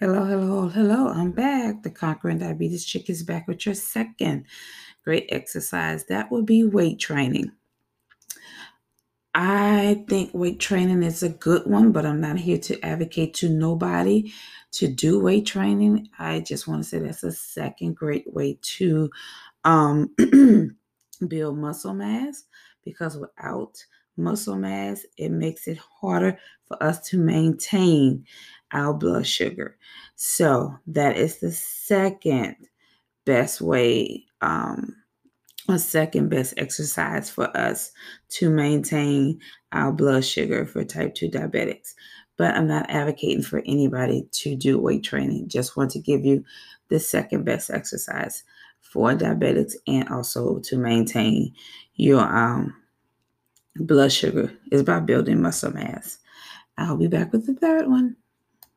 Hello, hello, hello. I'm back. The Conquering Diabetes Chick is back with your second great exercise. That would be weight training. I think weight training is a good one, but I'm not here to advocate to nobody to do weight training. I just want to say that's a second great way to um, build muscle mass because without muscle mass, it makes it harder for us to maintain our blood sugar. So that is the second best way, um, a second best exercise for us to maintain our blood sugar for type 2 diabetics. But I'm not advocating for anybody to do weight training. Just want to give you the second best exercise for diabetics and also to maintain your um, blood sugar is by building muscle mass. I'll be back with the third one.